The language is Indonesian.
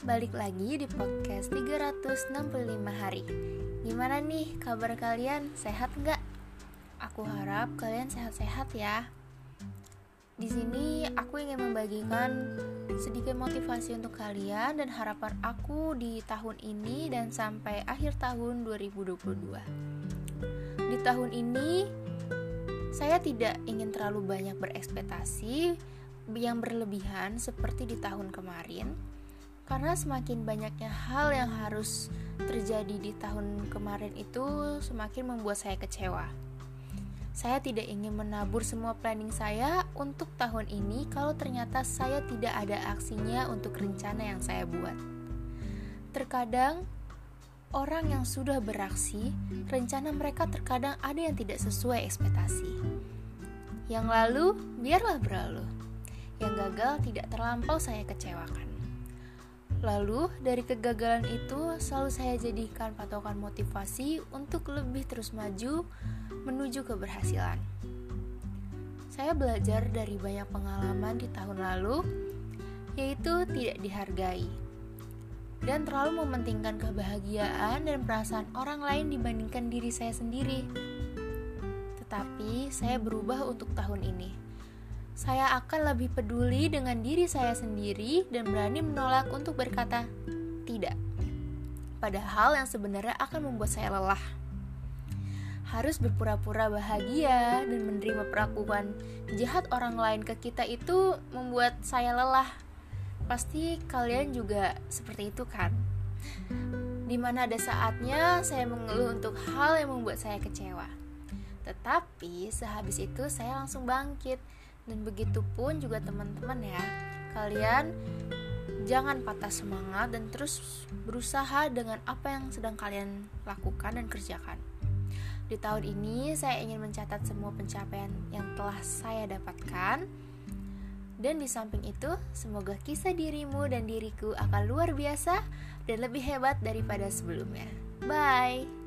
balik lagi di podcast 365 hari Gimana nih kabar kalian? Sehat nggak? Aku harap kalian sehat-sehat ya Di sini aku ingin membagikan sedikit motivasi untuk kalian dan harapan aku di tahun ini dan sampai akhir tahun 2022 Di tahun ini saya tidak ingin terlalu banyak berekspektasi yang berlebihan seperti di tahun kemarin karena semakin banyaknya hal yang harus terjadi di tahun kemarin itu semakin membuat saya kecewa. Saya tidak ingin menabur semua planning saya untuk tahun ini kalau ternyata saya tidak ada aksinya untuk rencana yang saya buat. Terkadang orang yang sudah beraksi, rencana mereka terkadang ada yang tidak sesuai ekspektasi. Yang lalu, biarlah berlalu. Yang gagal tidak terlampau saya kecewakan. Lalu, dari kegagalan itu selalu saya jadikan patokan motivasi untuk lebih terus maju menuju keberhasilan. Saya belajar dari banyak pengalaman di tahun lalu, yaitu tidak dihargai dan terlalu mementingkan kebahagiaan dan perasaan orang lain dibandingkan diri saya sendiri. Tetapi saya berubah untuk tahun ini saya akan lebih peduli dengan diri saya sendiri dan berani menolak untuk berkata tidak. Padahal yang sebenarnya akan membuat saya lelah. Harus berpura-pura bahagia dan menerima perlakuan jahat orang lain ke kita itu membuat saya lelah. Pasti kalian juga seperti itu kan? Di mana ada saatnya saya mengeluh untuk hal yang membuat saya kecewa. Tetapi sehabis itu saya langsung bangkit dan begitu pun juga teman-teman ya kalian jangan patah semangat dan terus berusaha dengan apa yang sedang kalian lakukan dan kerjakan di tahun ini saya ingin mencatat semua pencapaian yang telah saya dapatkan dan di samping itu, semoga kisah dirimu dan diriku akan luar biasa dan lebih hebat daripada sebelumnya. Bye.